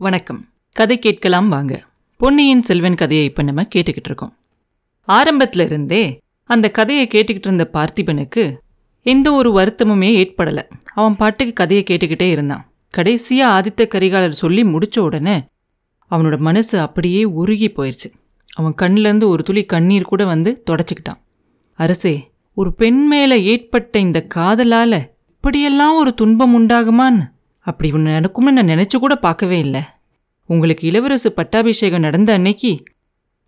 வணக்கம். கதை கேட்கலாம் வாங்க. பொன்னியின் செல்வன் கதையை இப்போ நம்ம கேட்டுக்கிட்டு இருக்கோம். ஆரம்பத்துல இருந்தே அந்த கதையை கேட்டுக்கிட்டு இருந்த பார்த்திபனுக்கு எந்த ஒரு வருத்தமுமே ஏற்படலை. அவன் பாட்டுக்கு கதையை கேட்டுக்கிட்டே இருந்தான். கடைசியாக ஆதித்த கரிகாலர் சொல்லி முடித்த உடனே அவனோட மனசு அப்படியே உருகி போயிடுச்சு அவன் கண்ணிலேருந்து ஒரு துளி கண்ணீர் கூட வந்து தொடச்சிக்கிட்டான். அரசே ஒரு பெண் மேலே ஏற்பட்ட இந்த காதலால் இப்படியெல்லாம் ஒரு துன்பம் உண்டாகுமான்னு அப்படி ஒன்று நடக்கும்னு நான் நினைச்சு கூட பார்க்கவே இல்லை. உங்களுக்கு இளவரசு பட்டாபிஷேகம் நடந்த அன்னைக்கு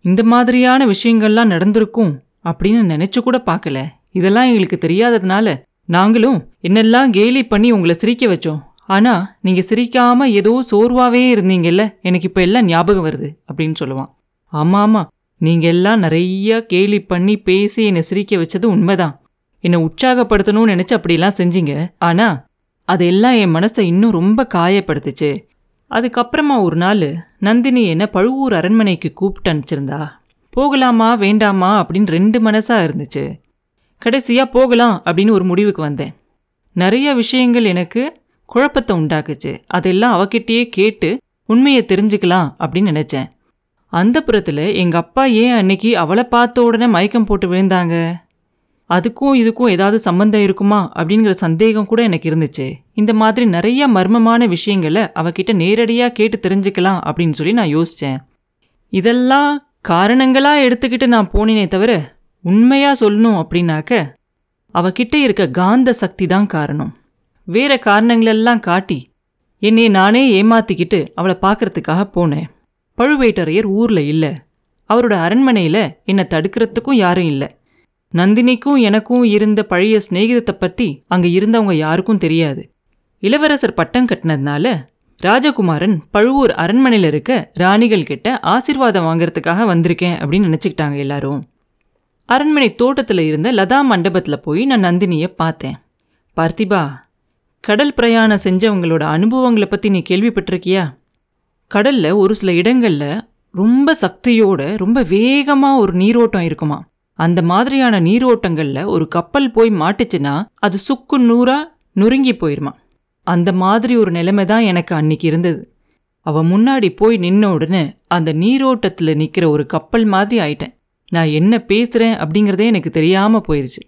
இந்த மாதிரியான விஷயங்கள்லாம் நடந்திருக்கும் அப்படின்னு நினைச்சு கூட பார்க்கல. இதெல்லாம் எங்களுக்கு தெரியாததுனால நாங்களும் என்னெல்லாம் கேலி பண்ணி உங்களை சிரிக்க வச்சோம். ஆனா நீங்க சிரிக்காம ஏதோ சோர்வாகவே இருந்தீங்கல்ல எனக்கு இப்போ எல்லாம் ஞாபகம் வருது அப்படின்னு சொல்லுவான். ஆமாம் ஆமா. நீங்கள் எல்லாம் நிறைய கேலி பண்ணி பேசி என்னை சிரிக்க வச்சது உண்மைதான். என்னை உற்சாகப்படுத்தணும்னு நினச்சி அப்படிலாம் செஞ்சீங்க. ஆனால் அதெல்லாம் என் மனசை இன்னும் ரொம்ப காயப்படுத்துச்சு. அதுக்கப்புறமா ஒரு நாள் நந்தினி என்னை பழுவூர் அரண்மனைக்கு கூப்பிட்டு அனுப்பிச்சிருந்தா. போகலாமா வேண்டாமா அப்படின்னு ரெண்டு மனசாக இருந்துச்சு. கடைசியாக போகலாம் அப்படின்னு ஒரு முடிவுக்கு வந்தேன். நிறைய விஷயங்கள் எனக்கு குழப்பத்தை உண்டாக்குச்சு. அதெல்லாம் அவகிட்டயே கேட்டு உண்மையை தெரிஞ்சுக்கலாம் அப்படின்னு நினச்சேன். அந்த புறத்தில் எங்கள் அப்பா ஏன் அன்னைக்கு அவளை பார்த்த உடனே மயக்கம் போட்டு விழுந்தாங்க? அதுக்கும் இதுக்கும் ஏதாவது சம்பந்தம் இருக்குமா? அப்படிங்கிற சந்தேகம் கூட எனக்கு இருந்துச்சு. இந்த மாதிரி நிறைய மர்மமான விஷயங்களை அவகிட்ட நேரடியாக கேட்டு தெரிஞ்சுக்கலாம் அப்படின்னு சொல்லி நான் யோசித்தேன் இதெல்லாம் காரணங்களாக எடுத்துக்கிட்டு நான் போனேனே தவிர உண்மையாக சொல்லணும் அப்படின்னாக்க அவகிட்ட இருக்க காந்த சக்தி தான் காரணம். வேற காரணங்களெல்லாம் காட்டி என்னை நானே ஏமாத்திக்கிட்டு அவளை பார்க்கறதுக்காக போனேன். பழுவேட்டரையர் ஊரில் இல்லை. அவரோட அரண்மனையில் என்னை தடுக்கிறதுக்கும் யாரும் இல்லை. நந்தினிக்கும் எனக்கும் இருந்த பழைய சிநேகிதத்தை பற்றி அங்கே இருந்தவங்க யாருக்கும் தெரியாது. இளவரசர் பட்டம் கட்டினதுனால ராஜகுமாரன் பழுவூர் அரண்மனையில் இருக்க ராணிகள் கிட்ட ஆசிர்வாதம் வாங்குறதுக்காக வந்திருக்கேன் அப்படின்னு நினச்சிக்கிட்டாங்க எல்லாரும். அரண்மனை தோட்டத்தில் இருந்த லதா மண்டபத்தில் போய் நான் நந்தினியை பார்த்தேன். பார்த்திபா கடல் பிரயாணம் செஞ்சவங்களோட அனுபவங்களை பற்றி நீ கேள்விப்பட்டிருக்கியா? கடலில் ஒரு சில இடங்களில் ரொம்ப சக்தியோட ரொம்ப வேகமாக ஒரு நீரோட்டம் இருக்குமா அந்த மாதிரியான நீரோட்டங்களில் ஒரு கப்பல் போய் மாட்டுச்சுன்னா அது சுக்கு நூறாக நொறுங்கி போயிருமா. அந்த மாதிரி ஒரு நிலைமை தான் எனக்கு அன்னைக்கு இருந்தது. அவ முன்னாடி போய் நின்ன உடனே அந்த நீரோட்டத்தில் நிற்கிற ஒரு கப்பல் மாதிரி ஆயிட்டேன். நான் என்ன பேசுகிறேன் அப்படிங்கிறதே எனக்கு தெரியாமல் போயிருச்சு.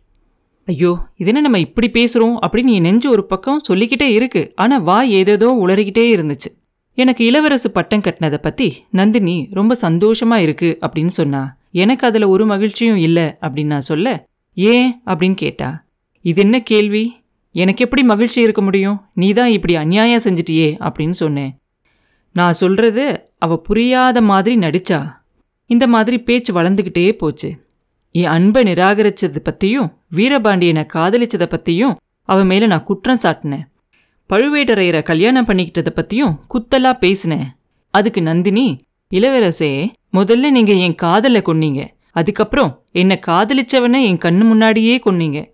ஐயோ இதென்ன என்ன நம்ம இப்படி பேசுகிறோம் அப்படின்னு என் நெஞ்சு ஒரு பக்கம் சொல்லிக்கிட்டே இருக்கு. ஆனால் வாய் ஏதேதோ உளறிக்கிட்டே இருந்துச்சு. எனக்கு இளவரசு பட்டம் கட்டினதை பற்றி நந்தினி ரொம்ப சந்தோஷமாக இருக்குது அப்படின்னு சொன்னா எனக்கு அதில் ஒரு மகிழ்ச்சியும் இல்லை அப்படின்னு நான் சொல்ல ஏன்? அப்படின்னு கேட்டா இது என்ன கேள்வி? எனக்கு எப்படி மகிழ்ச்சி இருக்க முடியும்? நீ தான் இப்படி அநியாயம் செஞ்சிட்டியே அப்படின்னு சொன்னேன். நான் சொல்கிறது அவ புரியாத மாதிரி நடிச்சா இந்த மாதிரி பேச்சு வளர்ந்துக்கிட்டே போச்சு. என் அன்பை நிராகரித்தது பற்றியும் வீரபாண்டியனை காதலிச்சதை பற்றியும் அவன் மேலே நான் குற்றம் சாட்டினேன். பழுவேட்டரையரை கல்யாணம் பண்ணிக்கிட்டதை பற்றியும் குத்தலா பேசினேன். அதுக்கு நந்தினி இளவரசே முதல்ல நீங்க என் காதலை கொன்னீங்க. அதுக்கப்புறம் என்னை காதலிச்சவனை என் கண்ணு முன்னாடியே கொன்னீங்க.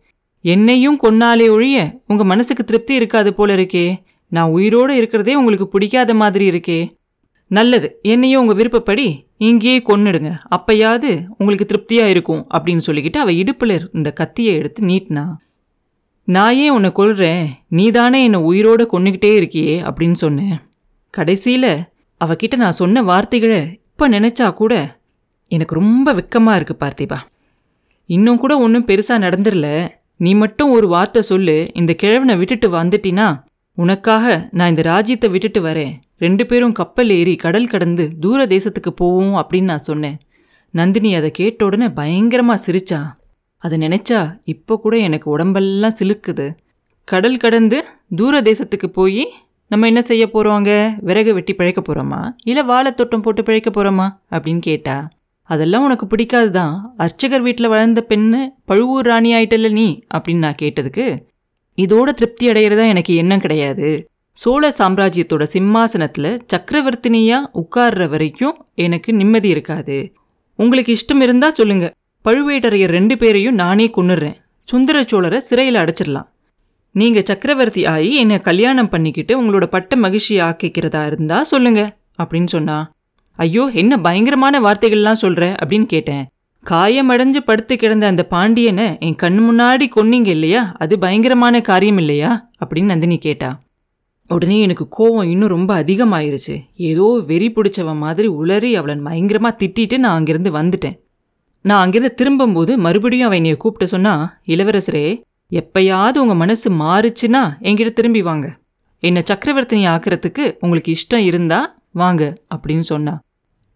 என்னையும் கொன்னாலே ஒழிய உங்க மனசுக்கு திருப்தி இருக்காது போல இருக்கே. நான் உயிரோட இருக்கிறதே உங்களுக்கு பிடிக்காத மாதிரி இருக்கே. நல்லது என்னையும் உங்க விருப்பப்படி இங்கேயே கொன்னுடுங்க. அப்பயாவது உங்களுக்கு திருப்தியா இருக்கும் அப்படின்னு சொல்லிக்கிட்டு அவ இடுப்புல இருந்த கத்தியை எடுத்து நீட்டினா. நான் ஏன் உன்னை கொல்றேன்? நீதானே என்னை உயிரோட கொன்னுக்கிட்டே இருக்கியே அப்படின்னு சொன்னேன். கடைசியில் அவகிட்ட நான் சொன்ன வார்த்தைகளை இப்போ நினச்சா கூட எனக்கு ரொம்ப வெக்கமாக இருக்குது பார்த்திபா. இன்னும் கூட ஒன்றும் பெருசாக நடந்துடல நீ மட்டும் ஒரு வார்த்தை சொல்லு இந்த கிழவனை விட்டுட்டு வந்துட்டினா உனக்காக நான் இந்த ராஜ்யத்தை விட்டுட்டு வரேன். ரெண்டு பேரும் கப்பல் ஏறி கடல் கடந்து தூர தேசத்துக்கு போவோம் அப்படின்னு நான் சொன்னேன். நந்தினி அதை கேட்ட உடனே பயங்கரமாக சிரிச்சா. அதை நினச்சா இப்போ கூட எனக்கு உடம்பெல்லாம் சிலுக்குது. கடல் கடந்து தூர தேசத்துக்கு போய் நம்ம என்ன செய்ய போகிறோங்க விறகு வெட்டி பிழைக்க போகிறோமா இல்லை வாழை வாழைத்தோட்டம் போட்டு பிழைக்க போகிறோமா அப்படின்னு கேட்டா அதெல்லாம் உனக்கு பிடிக்காது தான் அர்ச்சகர் வீட்டில் வளர்ந்த பெண்ணு பழுவூர் ராணி ஆயிட்டல்ல நீ? அப்படின்னு நான் கேட்டதுக்கு இதோட திருப்தி அடையிறதா எனக்கு எண்ணம் கிடையாது. சோழ சாம்ராஜ்யத்தோட சிம்மாசனத்தில் சக்கரவர்த்தினியாக உட்கார்ற வரைக்கும் எனக்கு நிம்மதி இருக்காது. உங்களுக்கு இஷ்டம் இருந்தால் சொல்லுங்கள் பழுவேட்டரையர் ரெண்டு பேரையும் நானே கொன்னுடுறேன் சுந்தர சோழரை சிறையில் அடைச்சிடலாம் நீங்கள் சக்கரவர்த்தி ஆகி என்னை கல்யாணம் பண்ணிக்கிட்டு உங்களோட பட்ட மகிழ்ச்சி ஆக்கிக்கிறதா இருந்தா சொல்லுங்க அப்படின்னு சொன்னா. ஐயோ என்ன பயங்கரமான வார்த்தைகள்லாம் சொல்கிற அப்படின்னு கேட்டேன். காயமடைஞ்சு படுத்து கிடந்த அந்த பாண்டியனை என் கண் முன்னாடி கொன்னீங்க இல்லையா? அது பயங்கரமான காரியம் இல்லையா? அப்படின்னு நந்தினி கேட்டா. உடனே எனக்கு கோவம் இன்னும் ரொம்ப அதிகமாயிருச்சு. ஏதோ வெறி பிடிச்சவன் மாதிரி உளறி அவளை பயங்கரமாக திட்டிட்டு நான் அங்கிருந்து வந்துட்டேன். நான் அங்கிருந்து திரும்பும்போது மறுபடியும் அவன் என்னைய கூப்பிட்டு சொன்னா இளவரசரே எப்பயாவது உங்க மனசு மாறுச்சுன்னா என்கிட்ட திரும்பி வாங்க. என்னை சக்கரவர்த்தினி ஆக்குறதுக்கு உங்களுக்கு இஷ்டம் இருந்தா வாங்க அப்படின்னு சொன்னா.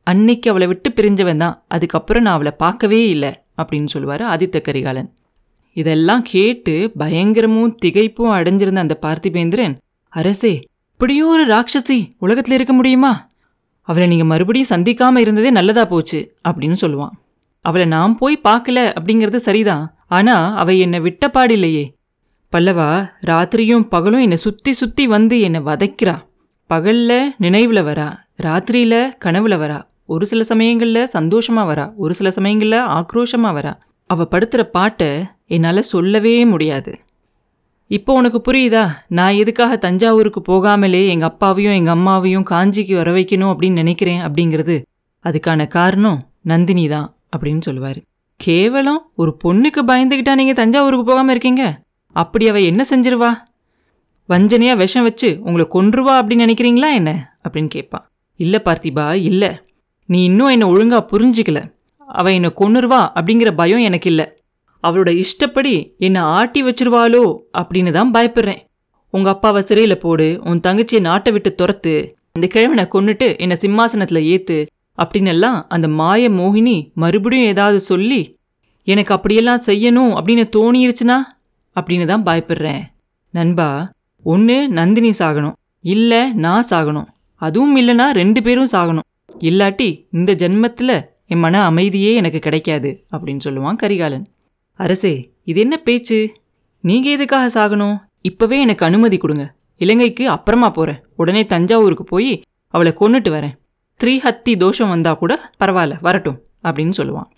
அன்னைக்கு அவளை விட்டு பிரிஞ்சவன் தான் அதுக்கப்புறம் நான் அவளை பார்க்கவே இல்லை அப்படின்னு சொல்லுவார் ஆதித்த கரிகாலன். இதெல்லாம் கேட்டு பயங்கரமும் திகைப்பும் அடைஞ்சிருந்த அந்த பார்த்திபேந்திரன் அரசே இப்படியும் ஒரு ராட்சசி உலகத்தில் இருக்க முடியுமா? அவளை நீங்கள் மறுபடியும் சந்திக்காமல் இருந்ததே நல்லதாக போச்சு அப்படின்னு சொல்லுவான். அவளை நான் போய் பார்க்கல அப்படிங்கிறது சரிதான் ஆனா அவ என்னை விட்ட பாடில்லையே. பல்லவா ராத்திரியும் பகலும் என்னை சுத்தி சுத்தி வந்து என்னை வதைக்கிறா. பகல்ல நினைவுல வரா ராத்திரியில கனவுல வரா. ஒரு சில சமயங்கள்ல சந்தோஷமா வரா ஒரு சில சமயங்கள்ல ஆக்ரோஷமா வரா. அவ படுத்துற பாட்டை என்னால சொல்லவே முடியாது. இப்போ உனக்கு புரியுதா? நான் எதுக்காக தஞ்சாவூருக்கு போகாமலே எங்கள் அப்பாவையும் எங்கள் அம்மாவையும் காஞ்சிக்கு வர வைக்கணும் அப்படின்னு நினைக்கிறேன் அப்படிங்கிறது. அதுக்கான காரணம் நந்தினி தான் அப்படின்னு சொல்லுவார். கேவலம் ஒரு பொண்ணுக்கு பயந்துக்கிட்டா நீங்கள் தஞ்சாவூருக்கு போகாமல் இருக்கீங்க? அப்படி அவ என்ன செஞ்சிருவா? வஞ்சனையாக விஷம் வச்சு உங்களை கொன்றுவா அப்படின்னு நினைக்கிறீங்களா என்ன? அப்படின்னு கேட்பான். இல்லை பார்த்திபா இல்லை. நீ இன்னும் என்னை ஒழுங்காக புரிஞ்சிக்கல. அவ என்னை கொன்னுருவா அப்படிங்கிற பயம் எனக்கு இல்லை. அவளோட இஷ்டப்படி என்னை ஆட்டி வச்சிருவாளோ அப்படின்னு தான் பயப்படுறேன். உங்கள் அப்பாவை சிறையில் போடு உன் தங்கச்சியை நாட்டை விட்டு துரத்து இந்த கிழவனை கொன்னுட்டு என்னை சிம்மாசனத்தில் ஏற்று அப்படின்னெல்லாம் அந்த மாய மோகினி மறுபடியும் ஏதாவது சொல்லி எனக்கு அப்படியெல்லாம் செய்யணும் அப்படின்னு தோணிருச்சுனா? அப்படின்னு தான் பயப்படுறேன். நண்பா ஒன்று நந்தினி சாகணும் இல்லை நான் சாகணும். அதுவும் இல்லைனா ரெண்டு பேரும் சாகணும். இல்லாட்டி இந்த ஜென்மத்தில் என் மன அமைதியே எனக்கு கிடைக்காது அப்படின்னு சொல்லுவான் கரிகாலன். அரசே இது என்ன பேச்சு? நீங்கள் எதுக்காக சாகணும்? இப்போவே எனக்கு அனுமதி கொடுங்க. இலங்கைக்கு அப்புறமா போகிறேன் உடனே தஞ்சாவூருக்கு போய் அவளை கொன்னுட்டு வரேன். த்ரீஹத்தி தோஷம் வந்தால் கூட பரவாயில்ல வரட்டும் அப்படின்னு சொல்லுவான்.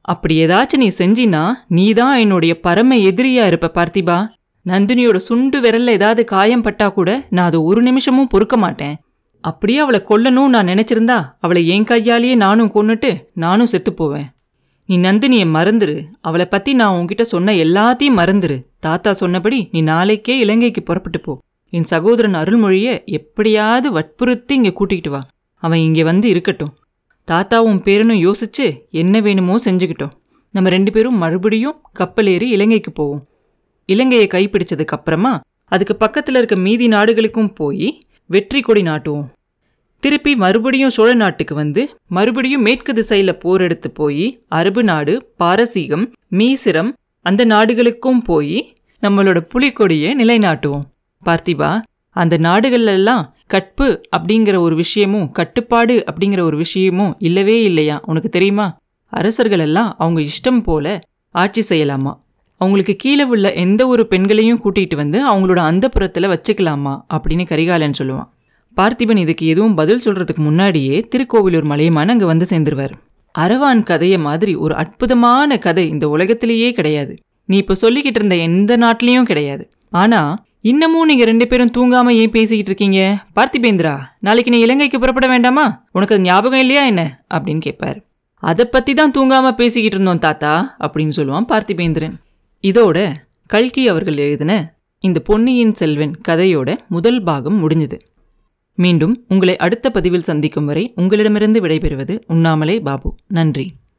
அப்படி ஏதாச்சும் நீ செஞ்சினா நீ தான் என்னுடைய பரம எதிரியா இருப்ப பார்த்திபா. நந்தினியோட சுண்டு விரல்ல ஏதாவது காயம் பட்டா கூட நான் அதை ஒரு நிமிஷமும் பொறுக்க மாட்டேன். அப்படியே அவளை கொல்லணும் நான் நினைச்சிருந்தா அவளை என் கையாலேயே நானும் கொன்னுட்டு நானும் செத்து போவேன். நீ நந்தினியை மறந்துரு. அவளை பத்தி நான் உன்கிட்ட சொன்ன எல்லாத்தையும் மறந்துரு. தாத்தா சொன்னபடி நீ நாளைக்கே இலங்கைக்கு புறப்பட்டு போ. என் சகோதரன் அருள்மொழியை எப்படியாவது வற்புறுத்தி இங்கே கூட்டிகிட்டு வா. அவன் இங்கே வந்து இருக்கட்டும். தாத்தாவும் பேரனும் யோசிச்சு என்ன வேணுமோ செஞ்சுக்கிட்டோம். நம்ம ரெண்டு பேரும் மறுபடியும் கப்பல் ஏறி இலங்கைக்கு போவோம். இலங்கையை கைப்பிடிச்சதுக்கு அப்புறமா அதுக்கு பக்கத்தில் இருக்க மீதி நாடுகளுக்கும் போய் வெற்றி கொடி நாட்டுவோம். திருப்பி மறுபடியும் சோழ நாட்டுக்கு வந்து மறுபடியும் மேற்கு திசையில் போர் எடுத்து போய் அரபு நாடு பாரசீகம் மீசிரம் அந்த நாடுகளுக்கும் போய் நம்மளோட புலிக்கொடியை நிலைநாட்டுவோம். பார்த்திபா அந்த நாடுகள்லாம் கற்பு அப்படிங்கிற ஒரு விஷயமும் கட்டுப்பாடு அப்படிங்கிற ஒரு விஷயமும் இல்லவே இல்லையா? உனக்கு தெரியுமா? அரசர்கள் எல்லாம் அவங்க இஷ்டம் போல ஆட்சி செய்யலாமா? அவங்களுக்கு கீழே உள்ள எந்த ஒரு பெண்களையும் கூட்டிகிட்டு வந்து அவங்களோட அந்த புறத்தில் வச்சுக்கலாமா அப்படின்னு கரிகாலன் சொல்லுவான். பார்த்திபன் இதுக்கு எதுவும் பதில் சொல்கிறதுக்கு முன்னாடியே திருக்கோவிலூர் மலையமான அங்கே வந்து சேர்ந்துருவார். அரவான் கதையை மாதிரி ஒரு அற்புதமான கதை இந்த உலகத்திலேயே கிடையாது. நீ இப்போ சொல்லிக்கிட்டு இருந்த எந்த நாட்டிலையும் கிடையாது. ஆனால் இன்னமும் நீங்க ரெண்டு பேரும் தூங்காம ஏன் பேசிக்கிட்டு இருக்கீங்க? பார்த்திபேந்திரா நாளைக்கு நீ இலங்கைக்கு புறப்பட வேண்டாமா? உனக்கு அது ஞாபகம் இல்லையா என்ன? அப்படின்னு கேட்பார். அதை பத்தி தான் தூங்காம பேசிக்கிட்டு இருந்தோம் தாத்தா அப்படின்னு சொல்லுவான் பார்த்திபேந்திரன். இதோட கல்கி அவர்கள் எழுதின இந்த பொன்னியின் செல்வன் கதையோட முதல் பாகம் முடிஞ்சது. மீண்டும் உங்களை அடுத்த பதிவில் சந்திக்கும் வரை உங்களிடமிருந்து விடைபெறுவது உண்ணாமலே பாபு. நன்றி.